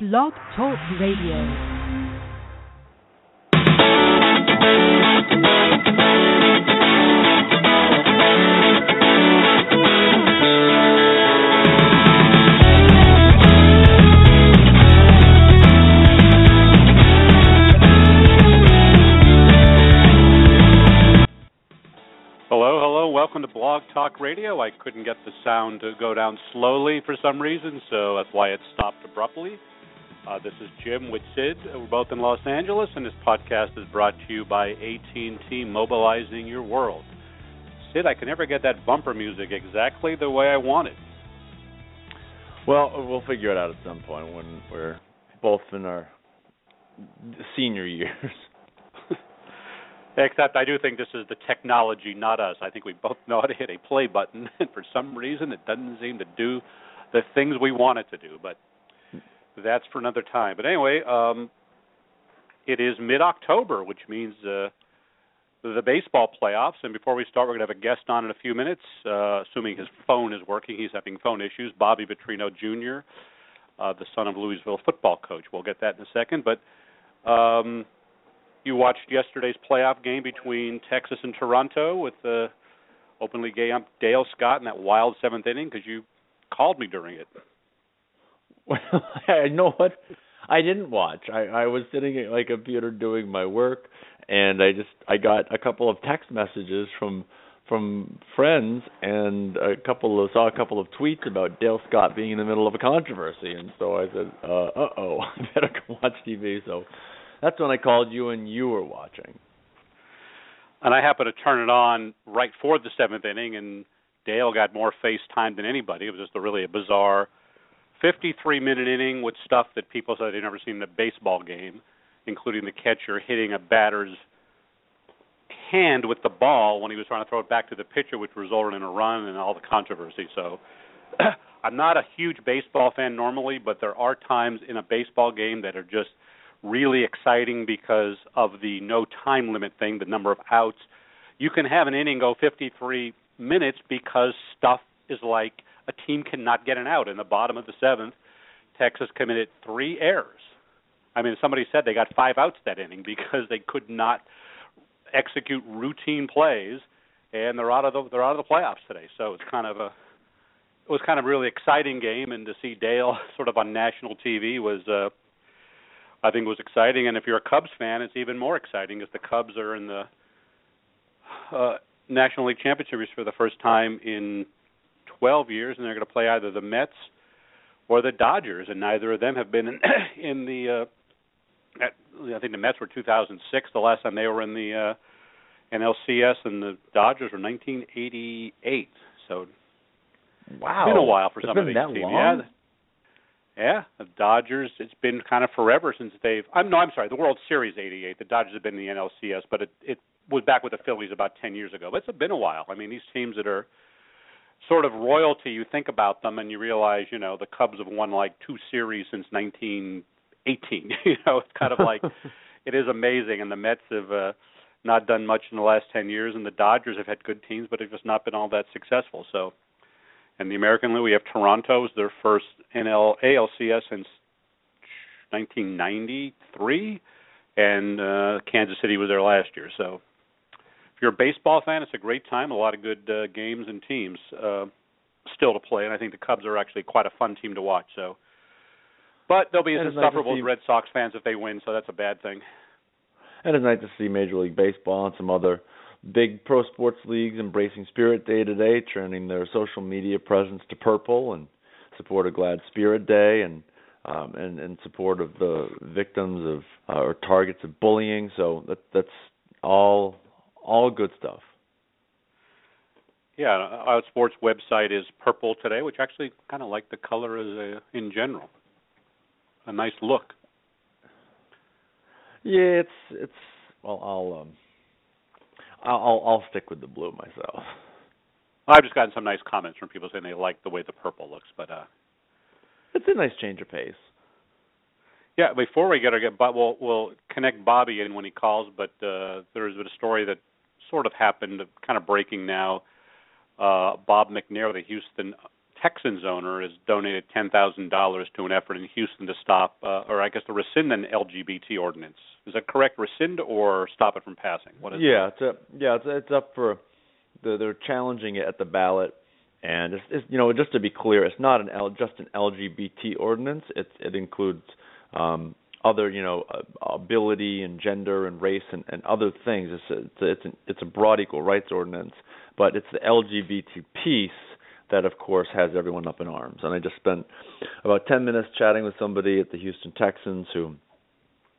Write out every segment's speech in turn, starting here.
Blog Talk Radio. Hello, hello. Welcome to Blog Talk Radio. I couldn't get the sound to go down slowly for some reason, so that's why it stopped abruptly. Uh, this is Jim with Sid. We're both in Los Angeles, and this podcast is brought to you by AT&T Mobilizing Your World. Sid, I can never get that bumper music exactly the way I want it. Well, we'll figure it out at some point when we're both in our senior years. Except I do think this is the technology, not us. I think we both know how to hit a play button, and for some reason it doesn't seem to do the things we want it to do. But that's for another time. But anyway, um, it is mid-October, which means uh, the baseball playoffs. And before we start, we're going to have a guest on in a few minutes, uh, assuming his phone is working. He's having phone issues. Bobby Petrino Jr., uh, the son of Louisville football coach. We'll get that in a second. But um, you watched yesterday's playoff game between Texas and Toronto with the openly gay ump Dale Scott in that wild seventh inning because you called me during it. Well, I know what I didn't watch. I I was sitting at my computer doing my work, and I just I got a couple of text messages from from friends and a couple of saw a couple of tweets about Dale Scott being in the middle of a controversy, and so I said, uh oh, I better go watch TV. So that's when I called you, and you were watching. And I happened to turn it on right for the seventh inning, and Dale got more face time than anybody. It was just a really a bizarre 53 minute inning with stuff that people said they'd never seen in a baseball game, including the catcher hitting a batter's hand with the ball when he was trying to throw it back to the pitcher, which resulted in a run and all the controversy. So I'm not a huge baseball fan normally, but there are times in a baseball game that are just really exciting because of the no time limit thing, the number of outs. You can have an inning go 53 minutes because stuff is like a team cannot get an out. In the bottom of the seventh, Texas committed three errors. I mean, somebody said they got five outs that inning because they could not execute routine plays, and they're out of the they're out of the playoffs today. So it's kind of a it was kind of a really exciting game, and to see Dale sort of on national TV was. uh I think was exciting, and if you're a Cubs fan, it's even more exciting as the Cubs are in the uh, National League Championship for the first time in 12 years, and they're going to play either the Mets or the Dodgers, and neither of them have been in, in the. Uh, at, I think the Mets were 2006, the last time they were in the uh, NLCS, and the Dodgers were 1988. So, wow, it's been a while for it's some of these teams. long? Yeah, yeah, the Dodgers. It's been kind of forever since they've. I'm no, I'm sorry. The World Series '88. The Dodgers have been in the NLCS, but it it was back with the Phillies about 10 years ago. But it's been a while. I mean, these teams that are sort of royalty. You think about them and you realize, you know, the Cubs have won like two series since 1918. you know, it's kind of like it is amazing. And the Mets have uh, not done much in the last 10 years, and the Dodgers have had good teams, but have just not been all that successful. So. In the American League, we have Toronto's their first NL ALCS since 1993, and uh, Kansas City was there last year. So, you're a baseball fan, it's a great time. A lot of good uh, games and teams uh, still to play, and I think the Cubs are actually quite a fun team to watch. So, but they'll be as it's nice insufferable as Red Sox fans if they win, so that's a bad thing. And it's nice to see Major League Baseball and some other big pro sports leagues embracing Spirit Day today, turning their social media presence to purple and support of GLAAD Spirit Day and um, and in support of the victims of uh, or targets of bullying. So that that's all all good stuff. Yeah, our sports website is purple today, which actually kind of like the color as a, in general. A nice look. Yeah, it's it's well, I'll um, I'll I'll, stick with the blue myself. I've just gotten some nice comments from people saying they like the way the purple looks, but uh It's a nice change of pace. yeah. Before we get our get, but we'll we'll connect Bobby in when he calls. But uh there's been a story that sort of happened, kind of breaking now. Uh Bob McNair, the Houston Texans owner has donated ten thousand dollars to an effort in Houston to stop, uh, or I guess to rescind an LGBT ordinance. Is that correct? Rescind or stop it from passing? What is yeah, it? it's a, yeah, it's, it's up for. The, they're challenging it at the ballot, and it's, it's you know just to be clear, it's not an L, just an LGBT ordinance. It it includes um, other you know uh, ability and gender and race and, and other things. It's a, it's a, it's, an, it's a broad equal rights ordinance, but it's the LGBT piece that of course has everyone up in arms. And I just spent about 10 minutes chatting with somebody at the Houston Texans who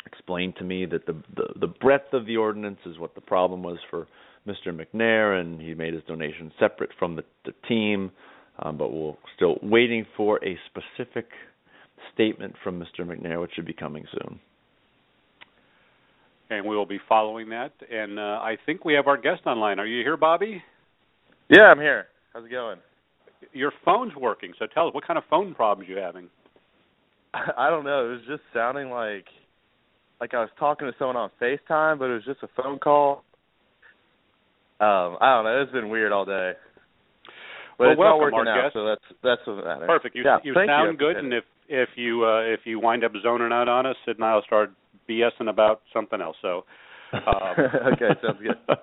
explained to me that the the, the breadth of the ordinance is what the problem was for Mr. McNair, and he made his donation separate from the, the team. Um, but we're still waiting for a specific statement from Mr. McNair, which should be coming soon. And we will be following that. And uh, I think we have our guest online. Are you here, Bobby? Yeah, I'm here. How's it going? Your phone's working, so tell us what kind of phone problems you having. I don't know. It was just sounding like like I was talking to someone on FaceTime, but it was just a phone call. Um, I don't know. It's been weird all day. But well, it's welcome, all working our out, guest. so that's that's what matters. Perfect. You yeah, you sound you. good, and if if you uh, if you wind up zoning out on us, Sid and I'll start BSing about something else. So. Um, okay, sounds good.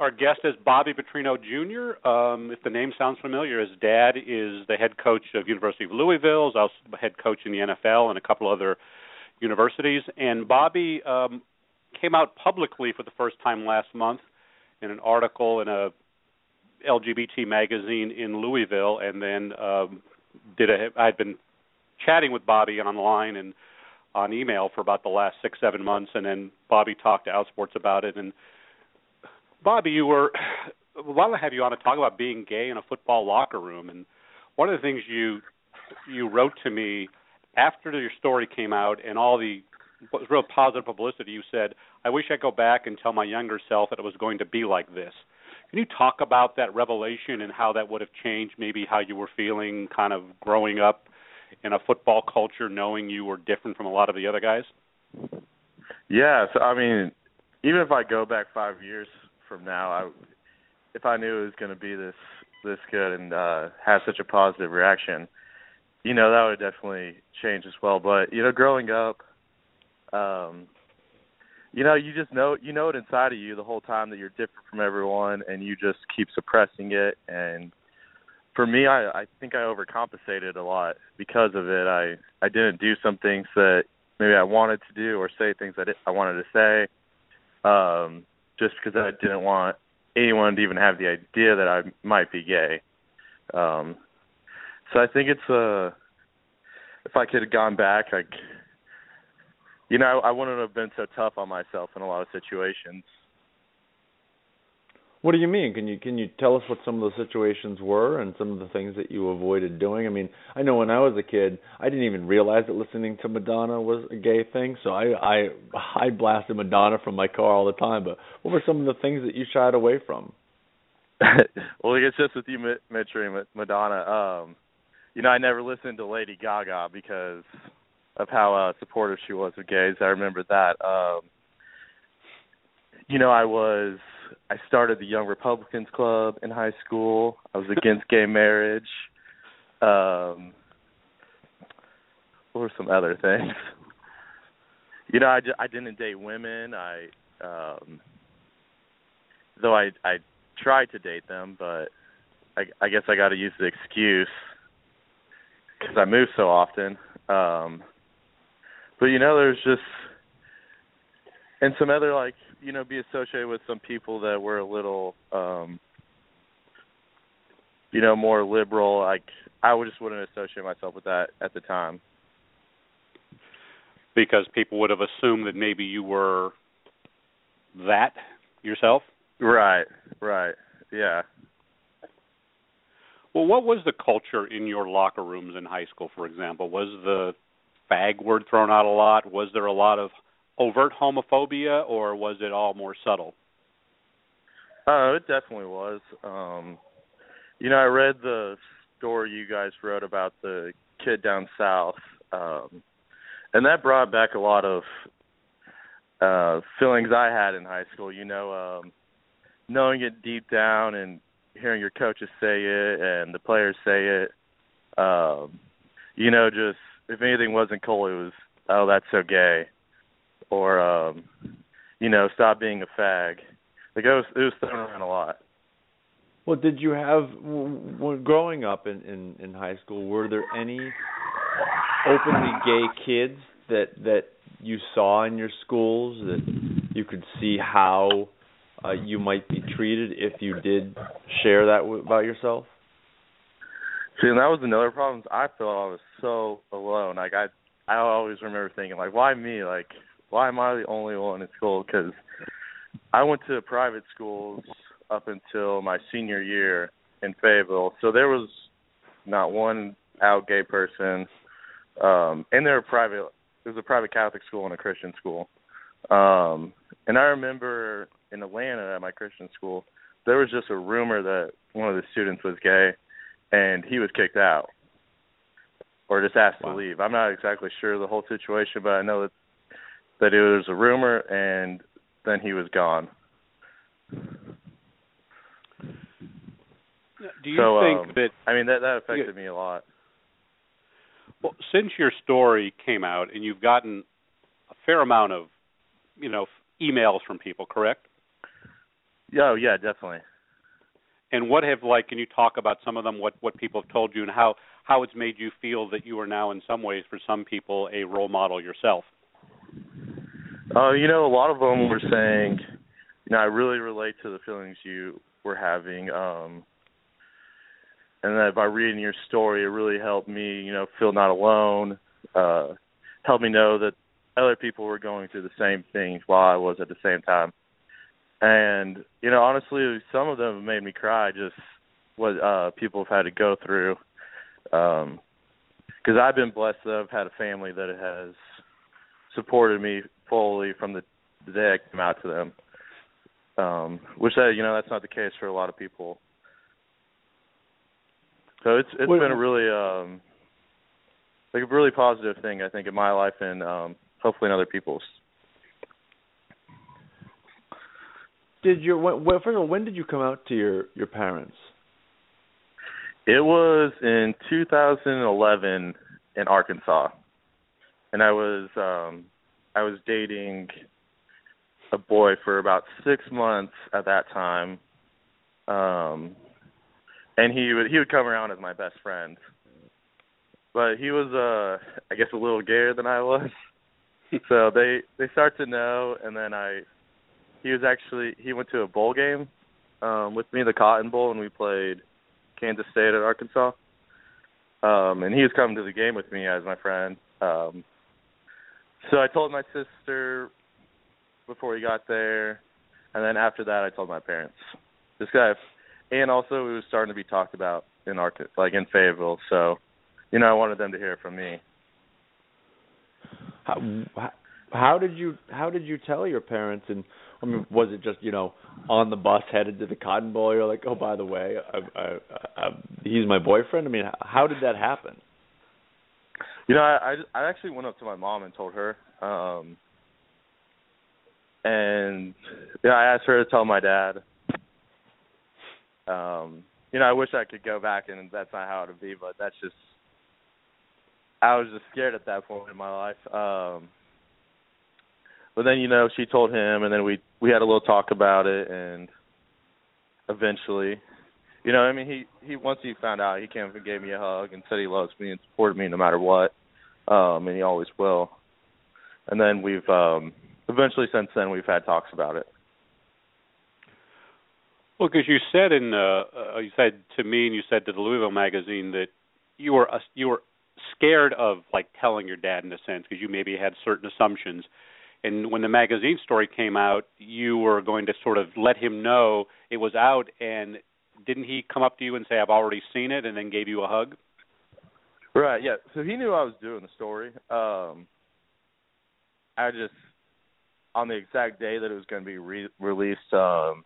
Our guest is Bobby Petrino Jr. Um, if the name sounds familiar, his dad is the head coach of University of Louisville. He's also head coach in the NFL and a couple other universities. And Bobby um, came out publicly for the first time last month in an article in a LGBT magazine in Louisville, and then um, did a. I'd been chatting with Bobby online and on email for about the last six seven months, and then Bobby talked to Outsports about it. And Bobby, you were. Why don't I have you on to talk about being gay in a football locker room? And one of the things you you wrote to me after your story came out and all the what was real positive publicity, you said, "I wish I'd go back and tell my younger self that it was going to be like this." Can you talk about that revelation and how that would have changed maybe how you were feeling kind of growing up in a football culture knowing you were different from a lot of the other guys? Yeah, so I mean, even if I go back 5 years from now, I if I knew it was going to be this this good and uh have such a positive reaction, you know, that would definitely change as well, but you know, growing up um you know you just know you know it inside of you the whole time that you're different from everyone and you just keep suppressing it and for me i i think i overcompensated a lot because of it i i didn't do some things that maybe i wanted to do or say things did, i wanted to say um just because i didn't want anyone to even have the idea that i might be gay um so i think it's uh if i could have gone back like you know, I wouldn't have been so tough on myself in a lot of situations. What do you mean? Can you can you tell us what some of the situations were and some of the things that you avoided doing? I mean, I know when I was a kid, I didn't even realize that listening to Madonna was a gay thing. So I I I blasted Madonna from my car all the time. But what were some of the things that you shied away from? well, it's just with you mentioning Madonna. Um, you know, I never listened to Lady Gaga because of how uh supportive she was of gays. I remember that. Um you know, I was I started the Young Republicans Club in high school. I was against gay marriage. Um what were some other things? You know, I, I didn't date women. I um though I I tried to date them, but I I guess I got to use the excuse cuz I move so often. Um but you know there's just and some other like you know be associated with some people that were a little um you know more liberal like i would just wouldn't associate myself with that at the time. Because people would have assumed that maybe you were that yourself? Right right yeah. Well what was the culture in your locker rooms in high school for example? Was the fag word thrown out a lot? Was there a lot of overt homophobia, or was it all more subtle? Oh, uh, it definitely was. Um, you know, I read the story you guys wrote about the kid down south, um, and that brought back a lot of uh feelings I had in high school. You know, um, knowing it deep down and hearing your coaches say it and the players say it, Um, you know, just if anything wasn't cool, it was oh that's so gay, or um, you know, stop being a fag. Like it was it was thrown around a lot. Well, did you have when growing up in, in in high school? Were there any openly gay kids that that you saw in your schools that you could see how uh, you might be treated if you did share that w- about yourself? See, and that was another problem. I felt I was so alone. Like I, I always remember thinking, like, why me? Like, why am I the only one in school? Because I went to private schools up until my senior year in Fayetteville, so there was not one out gay person. Um, and they were private. It was a private Catholic school and a Christian school. Um, and I remember in Atlanta at my Christian school, there was just a rumor that one of the students was gay, and he was kicked out or just asked wow. to leave. I'm not exactly sure the whole situation, but I know that that it was a rumor, and then he was gone. Do you so, think um, that? I mean, that that affected me a lot. Well, since your story came out, and you've gotten a fair amount of, you know, emails from people, correct? Yeah, oh, yeah, definitely. And what have like? Can you talk about some of them? What what people have told you, and how how it's made you feel that you are now, in some ways, for some people, a role model yourself? Uh, you know, a lot of them were saying, you know, I really relate to the feelings you were having. Um, and that by reading your story, it really helped me, you know, feel not alone. Uh, helped me know that other people were going through the same things while I was at the same time. And you know, honestly, some of them made me cry. Just what uh, people have had to go through. Because um, I've been blessed that I've had a family that has supported me fully from the, the day I came out to them. Um, which that you know that's not the case for a lot of people. So it's it's been a really um like a really positive thing I think in my life and um hopefully in other people's. Did your when, first of all when did you come out to your your parents? It was in 2011 in Arkansas, and I was um I was dating a boy for about six months at that time. Um, and he would he would come around as my best friend. But he was uh I guess a little gayer than I was. so they they start to know and then I he was actually he went to a bowl game um with me, the Cotton Bowl, and we played Kansas State at Arkansas. Um and he was coming to the game with me as my friend. Um so I told my sister before we got there and then after that I told my parents. This guy and also it was starting to be talked about in our like in Fayetteville. So, you know, I wanted them to hear from me. How, how did you how did you tell your parents? And I mean, was it just you know on the bus headed to the Cotton Bowl? You're like, oh, by the way, I, I, I, he's my boyfriend. I mean, how did that happen? You know, I I actually went up to my mom and told her. um and yeah, I asked her to tell my dad um, you know, I wish I could go back and that's not how it would be, but that's just I was just scared at that point in my life. Um but then, you know, she told him and then we we had a little talk about it and eventually you know, I mean he he once he found out he came and gave me a hug and said he loves me and supported me no matter what. Um and he always will. And then we've um eventually since then we've had talks about it. Well, because you said in uh, uh, you said to me and you said to the Louisville magazine that you were uh, you were scared of like telling your dad in a sense because you maybe had certain assumptions. And when the magazine story came out, you were going to sort of let him know it was out. And didn't he come up to you and say, "I've already seen it," and then gave you a hug? Right. Yeah. So he knew I was doing the story. Um, I just on the exact day that it was going to be re- released. Um,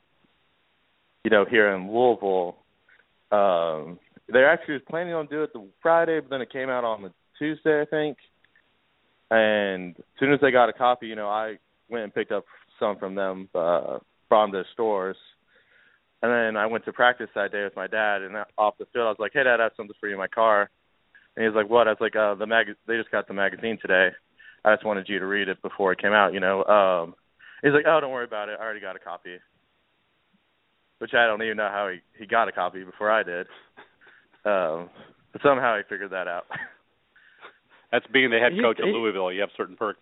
you know, here in Louisville. Um, they actually was planning on doing it the Friday, but then it came out on the Tuesday, I think. And as soon as they got a copy, you know, I went and picked up some from them uh, from the stores. And then I went to practice that day with my dad, and off the field, I was like, "Hey, Dad, I have something for you in my car." And he's like, "What?" I was like, "Uh, the mag. They just got the magazine today. I just wanted you to read it before it came out. You know." Um, he's like, "Oh, don't worry about it. I already got a copy." Which I don't even know how he he got a copy before I did. Um, but somehow he figured that out. That's being the head He- coach of Louisville. You have certain perks.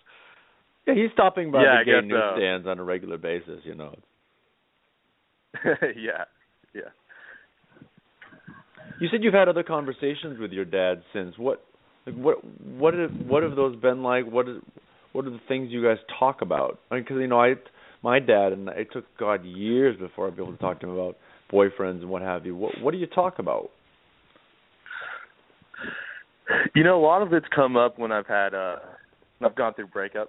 Yeah, he's stopping by Yeah, I the game guess, uh, newsstands on a regular basis. You know. yeah, yeah. You said you've had other conversations with your dad since. What, like, what, what have, what have those been like? What is, what are the things you guys talk about? Because you know, I, my dad and it took God years before I'd be able to talk to him about boyfriends and what have you. What, what do you talk about? You know, a lot of it's come up when I've had uh I've gone through breakups.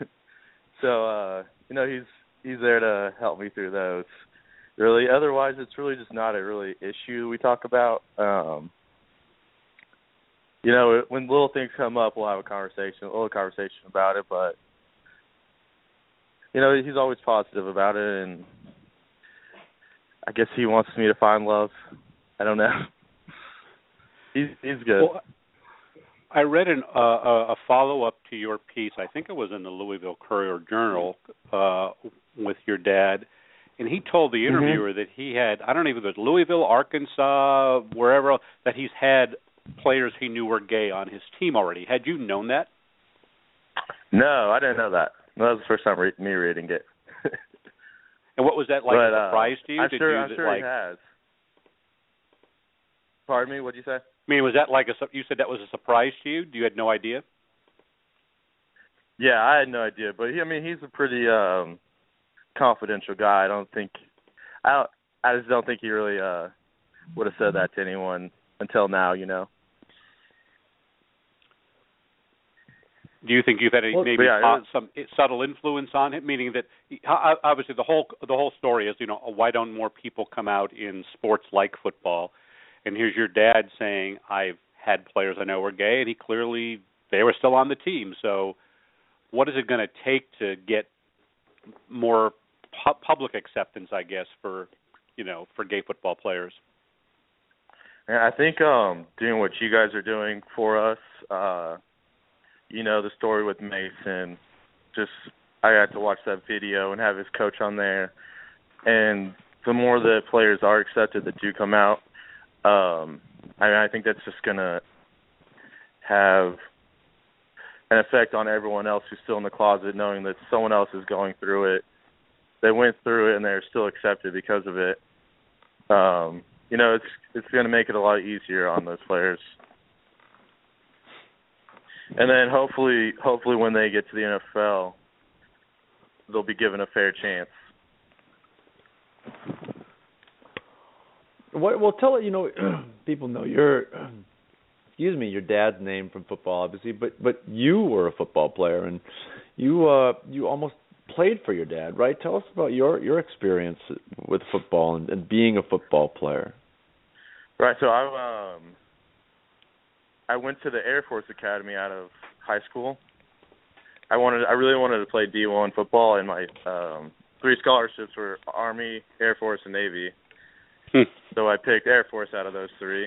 so uh, you know, he's he's there to help me through those. Really, otherwise it's really just not a really issue we talk about. Um you know, when little things come up, we'll have a conversation, a little conversation about it, but you know, he's always positive about it and I guess he wants me to find love. I don't know. He's he's good. Well, I read an, uh, a follow up to your piece. I think it was in the Louisville Courier Journal uh, with your dad, and he told the interviewer that he had I don't even know if it was Louisville, Arkansas, wherever else, that he's had players he knew were gay on his team already. Had you known that? No, I didn't know that. That was the first time re- me reading it. And what was that like but, a uh, surprise to you? I'm Did sure. you I'm sure like? he has. Pardon me. What did you say? I mean, was that like a? su- You said that was a surprise to you? Do you had no idea. Yeah, I had no idea, but he, I mean, he's a pretty um confidential guy. I don't think. I don't, I just don't think he really uh would have said that to anyone until now. You know. Do you think you've had any Well, maybe yeah, was- some subtle influence on him? Meaning that he- obviously the whole the whole story is you know why don't more people come out in sports like football? And here's your dad saying I've had players I know were gay, and he clearly they were still on the team. So what is it going to take to get more pu- public acceptance? I guess for you know for gay football players. And I think um doing what you guys are doing for us, uh you know, the story with Mason, just I got to watch that video and have his coach on there. And the more the players are accepted that do come out, um I mean I think that's just gonna have an effect on everyone else who's still in the closet knowing that someone else is going through it. They went through it and they're still accepted because of it. Um you know, it's it's going to make it a lot easier on those players. And then hopefully, hopefully when they get to the NFL, they'll be given a fair chance. Well, tell it. You know, people know your. Excuse me, your dad's name from football, obviously, but but you were a football player, and you uh you almost played for your dad, right? Tell us about your your experience with football and, and being a football player. Right. So I um I went to the Air Force Academy out of high school. I wanted I really wanted to play D1 football and my um three scholarships were Army, Air Force and Navy. Hmm. So I picked Air Force out of those three.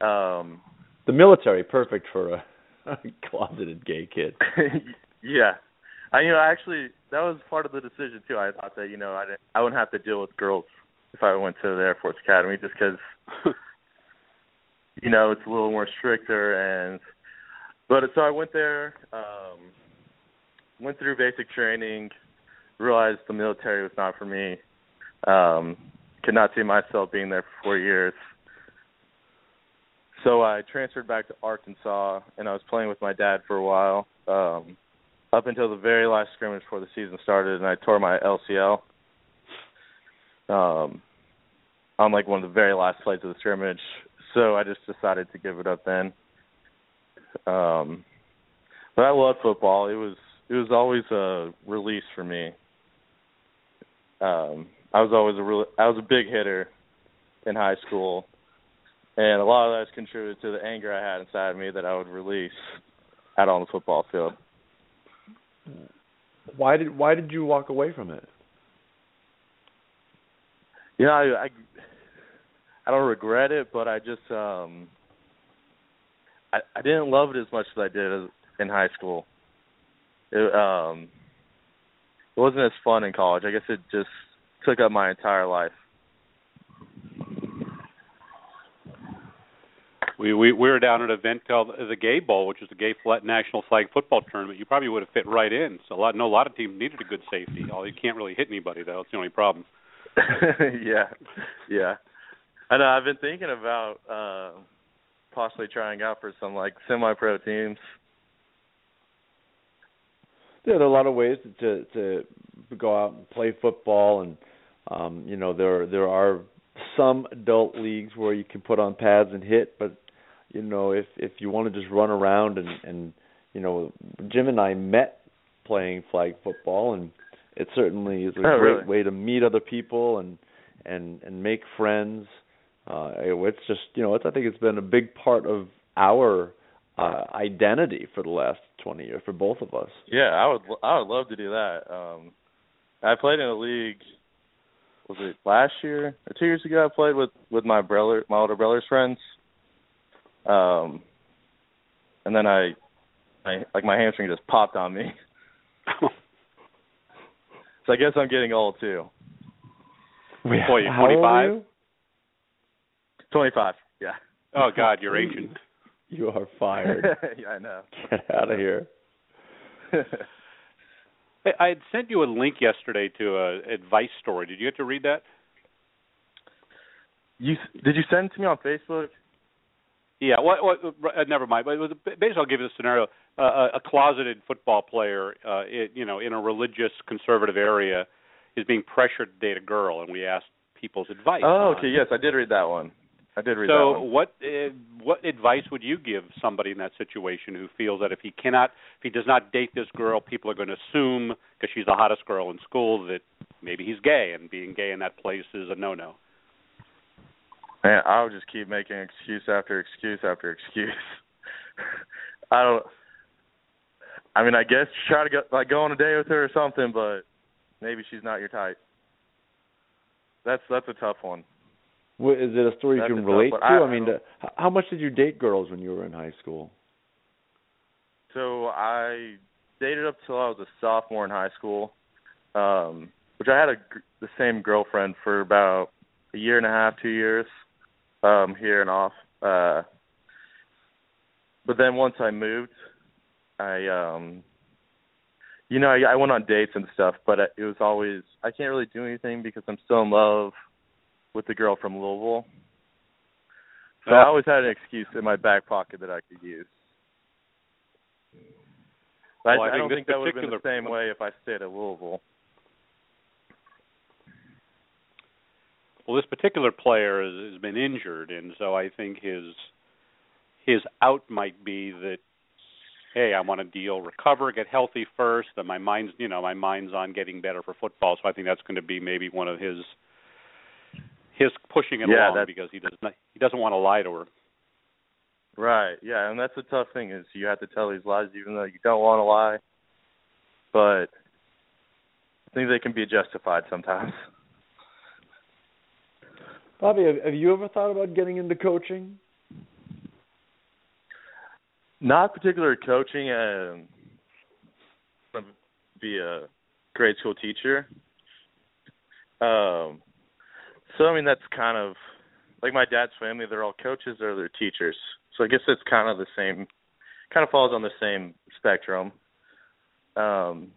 Um The military, perfect for a, a closeted gay kid. yeah. I you know actually that was part of the decision too. I thought that you know I didn't, I wouldn't have to deal with girls if I went to the Air Force Academy just because you know it's a little more stricter and but so I went there um went through basic training realized the military was not for me um could not see myself being there for 4 years so I transferred back to Arkansas and I was playing with my dad for a while um up until the very last scrimmage before the season started and I tore my LCL um on like one of the very last plays of the scrimmage. So I just decided to give it up then. Um but I love football. It was it was always a release for me. Um I was always a real I was a big hitter in high school. And a lot of that's contributed to the anger I had inside of me that I would release out on the football field. Why did Why did you walk away from it? You know, I, I I don't regret it, but I just um I, I didn't love it as much as I did in high school. It um it wasn't as fun in college. I guess it just took up my entire life. We we we were down at an event called the Gay Bowl, which is the Gay Flat National Flag Football Tournament. You probably would have fit right in. So a lot, no, a lot of teams needed a good safety. Oh, you can't really hit anybody though. It's the only problem. yeah, yeah. I know. I've been thinking about uh possibly trying out for some like semi-pro teams. Yeah, there are a lot of ways to to go out and play football, and um, you know there there are some adult leagues where you can put on pads and hit, but you know if if you want to just run around and and you know Jim and I met playing flag football, and it certainly is a oh, great really? way to meet other people and and and make friends. Uh, it's just you know it's I think it's been a big part of our uh, identity for the last 20 years for both of us. Yeah, I would I would love to do that. Um I played in a league was it last year or two years ago I played with with my brother my older brother's friends. Um and then I I like my hamstring just popped on me. so I guess I'm getting old too. Boy, you're How old are 25? you? 25. Yeah. Oh God, you're ancient. You are fired. yeah, I know. Get out of here. Hey, I had sent you a link yesterday to a advice story. Did you get to read that? you did you send it to me on Facebook? Yeah. What? What? Uh, never mind. But it was basically, I'll give you the scenario. Uh, a, a closeted football player, uh, it, you know, in a religious conservative area, is being pressured to date a girl, and we asked people's advice. Oh, okay. Yes, I did read that one. I did read that one. So, what uh, what advice would you give somebody in that situation who feels that if he cannot, if he does not date this girl, people are going to assume because she's the hottest girl in school that maybe he's gay, and being gay in that place is a no-no. Man, I would just keep making excuse after excuse after excuse. I don't. I mean, I guess you try to go like go on a date with her or something, but maybe she's not your type. That's that's a tough one. What, is it a story you can tough relate to? I- I, mean, I don't- the, h- how much did you date girls when you were in high school? So I dated up till I was a sophomore in high school, um, which I had a the same girlfriend for about a year and a half, two years, um, here and off. Uh, but then once I moved, I um, you know, I, I went on dates and stuff, but it was always I can't really do anything because I'm still in love with the girl from Louisville. So I always had an excuse in my back pocket that I could use. Well, I I, I don't think that would have been the same way if I stayed at Louisville. Well, this particular player has, has been injured, and so I think his his out might be that, hey, I want to deal, recover, get healthy first, and my mind's you know my mind's on getting better for football. So I think that's going to be maybe one of his his pushing it Yeah, along that- because he does not he doesn't want to lie to her. Right. Yeah, and that's the tough thing is you have to tell these lies even though you don't want to lie. But I think they can be justified sometimes. Bobby, have, you ever thought about getting into coaching? Not particular coaching um to be a grade school teacher. Um so I mean that's kind of like my dad's family, they're all coaches or they're teachers. So I guess it's kind of the same kind of falls on the same spectrum. Um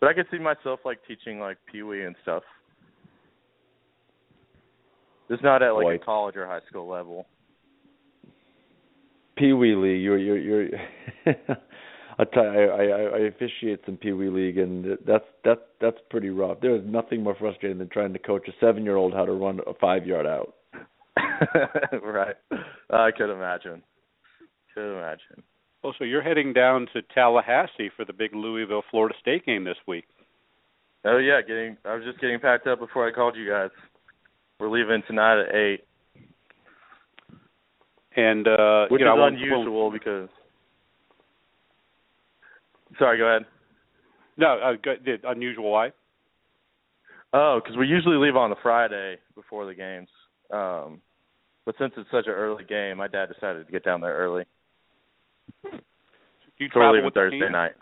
but I could see myself like teaching like Pee Wee and stuff. Just not at like Boy. a college or high school level. Pee Wee League. You're you're you're. I tell you, I, I I officiate some Pee Wee League, and that's that's that's pretty rough. There is nothing more frustrating than trying to coach a seven year old how to run a five yard out. right. I could imagine. Could imagine. Well, so you're heading down to Tallahassee for the big Louisville Florida State game this week. Oh yeah, getting I was just getting packed up before I called you guys. We're leaving tonight at eight. And uh Which you know, is unusual because Sorry, go ahead. No, uh, go- did unusual why? Oh, because we usually leave on the Friday before the games. Um, but since it's such an early game, my dad decided to get down there early. Do you so we're travel leaving with the Thursday night.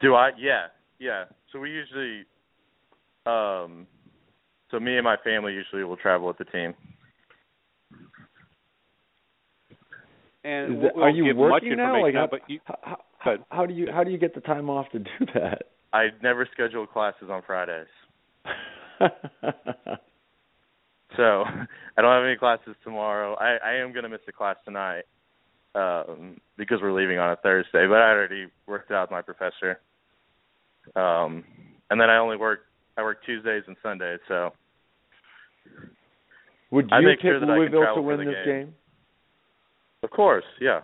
Do I? Yeah, yeah. So we usually, um, so me and my family usually will travel with the team. And that- we'll are you give much working now? Like, out, how, but you, how, how, how do you how do you get the time off to do that? I never schedule classes on Fridays, so I don't have any classes tomorrow. I, I am going to miss a class tonight um, because we're leaving on a Thursday, but I already worked out with my professor. Um, and then I only work I work Tuesdays and Sundays, so Would I you make pick sure that I can Louisville to win this game. game? Of course, yeah.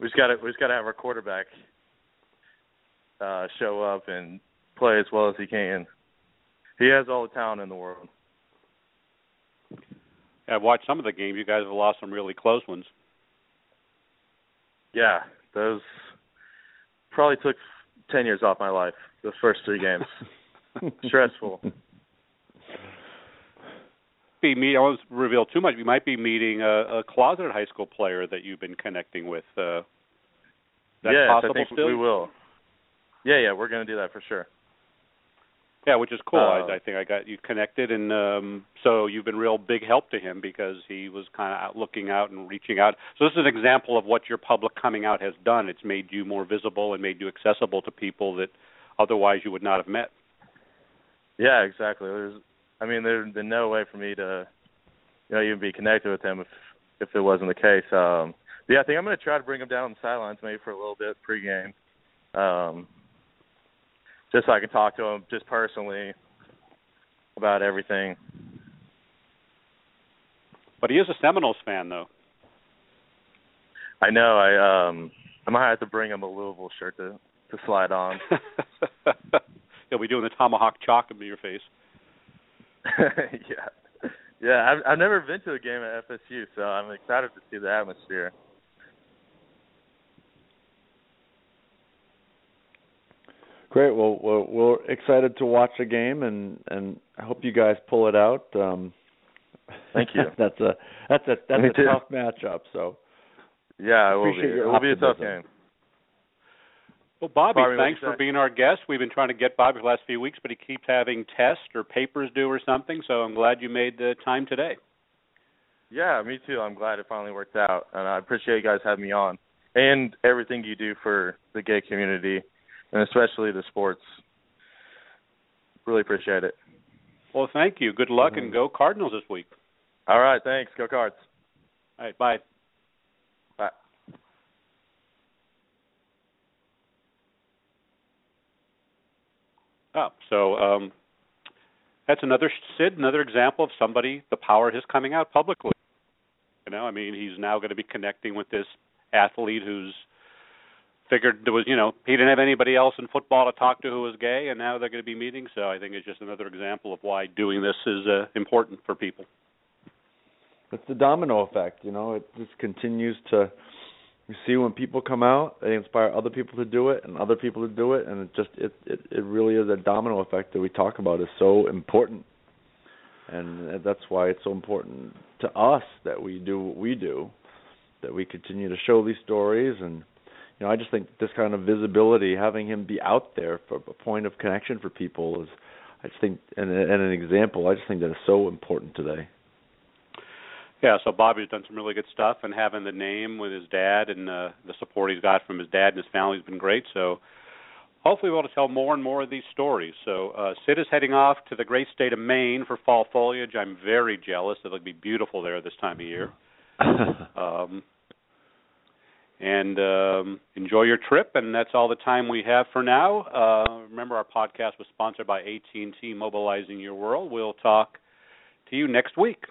We just got to we just got to have our quarterback uh show up and play as well as he can. He has all the talent in the world. I've watched some of the games. You guys have lost some really close ones. Yeah, those probably took 10 years off my life. The first 3 games. Stressful. Be meet. I won't reveal too much. You might be meeting a, a closeted high school player that you've been connecting with. Uh, that yes, possible I think still? we will. Yeah, yeah, we're going to do that for sure. Yeah, which is cool. Uh, I, I think I got you connected, and um, so you've been real big help to him because he was kind of out, looking out and reaching out. So this is an example of what your public coming out has done. It's made you more visible and made you accessible to people that otherwise you would not have met. Yeah, exactly. There's I mean there's been no way for me to you know even be connected with him if if it wasn't the case. Um yeah, I think I'm going to try to bring him down on the sidelines maybe for a little bit pregame. Um just so I can talk to him just personally about everything. But he is a Seminoles fan, though. I know I um I might have to bring him a Louisville shirt to to slide on. He'll be doing the tomahawk chop into your face. yeah. Yeah, I've I've never been to a game at FSU, so I'm excited to see the atmosphere. Great. Well, we're, we're excited to watch the game, and and I hope you guys pull it out. Um, Thank you. that's a that's a that's Me a too. tough matchup. So Yeah, it will be. Appreciate It your will be a tough game. Well, Bobby, Bobby, thanks for being our guest. We've been trying to get Bobby for the last few weeks, but he keeps having tests or papers due or something. So I'm glad you made the time today. Yeah, me too. I'm glad it finally worked out, and I appreciate you guys having me on, and everything you do for the gay community, and especially the sports. Really appreciate it. Well, thank you. Good luck Mhm. and go Cardinals this week. All right, thanks. Go Cards. All right. Bye. Oh, so um, that's another Sid, another example of somebody. The power his coming out publicly. You know, I mean, he's now going to be connecting with this athlete who's figured there was, you know, he didn't have anybody else in football to talk to who was gay, and now they're going to be meeting. So I think it's just another example of why doing this is uh, important for people. it's the domino effect. You know, it just continues to. You see when people come out, they inspire other people to do it, and other people to do it, and it just it it it really is a domino effect that we talk about. Is so important, and that's why it's so important to us that we do what we do, that we continue to show these stories, and you know I just think this kind of visibility, having him be out there for a point of connection for people is, I just think, and, and an example, I just think that is so important today. Yeah, so Bobby's done some really good stuff, and having the name with his dad and uh, the support he's got from his dad and his family has been great. So hopefully we'll be able to tell more and more of these stories. So uh, Sid is heading off to the great state of Maine for fall foliage. I'm very jealous. It'll be beautiful there this time of year. Um, and um, enjoy your trip. And that's all the time we have for now. Uh, remember, our podcast was sponsored by AT&T, mobilizing your world. We'll talk to you next week.